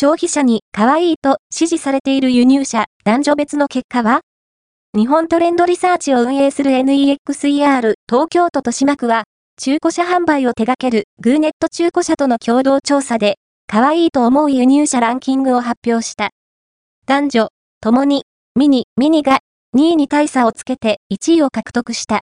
消費者に可愛いと支持されている輸入車、男女別の結果は？日本トレンドリサーチを運営する NEXER 東京都豊島区は、中古車販売を手掛けるグーネット中古車との共同調査で、可愛いと思う輸入車ランキングを発表した。男女、ともに、ミニ、ミニが2位に大差をつけて1位を獲得した。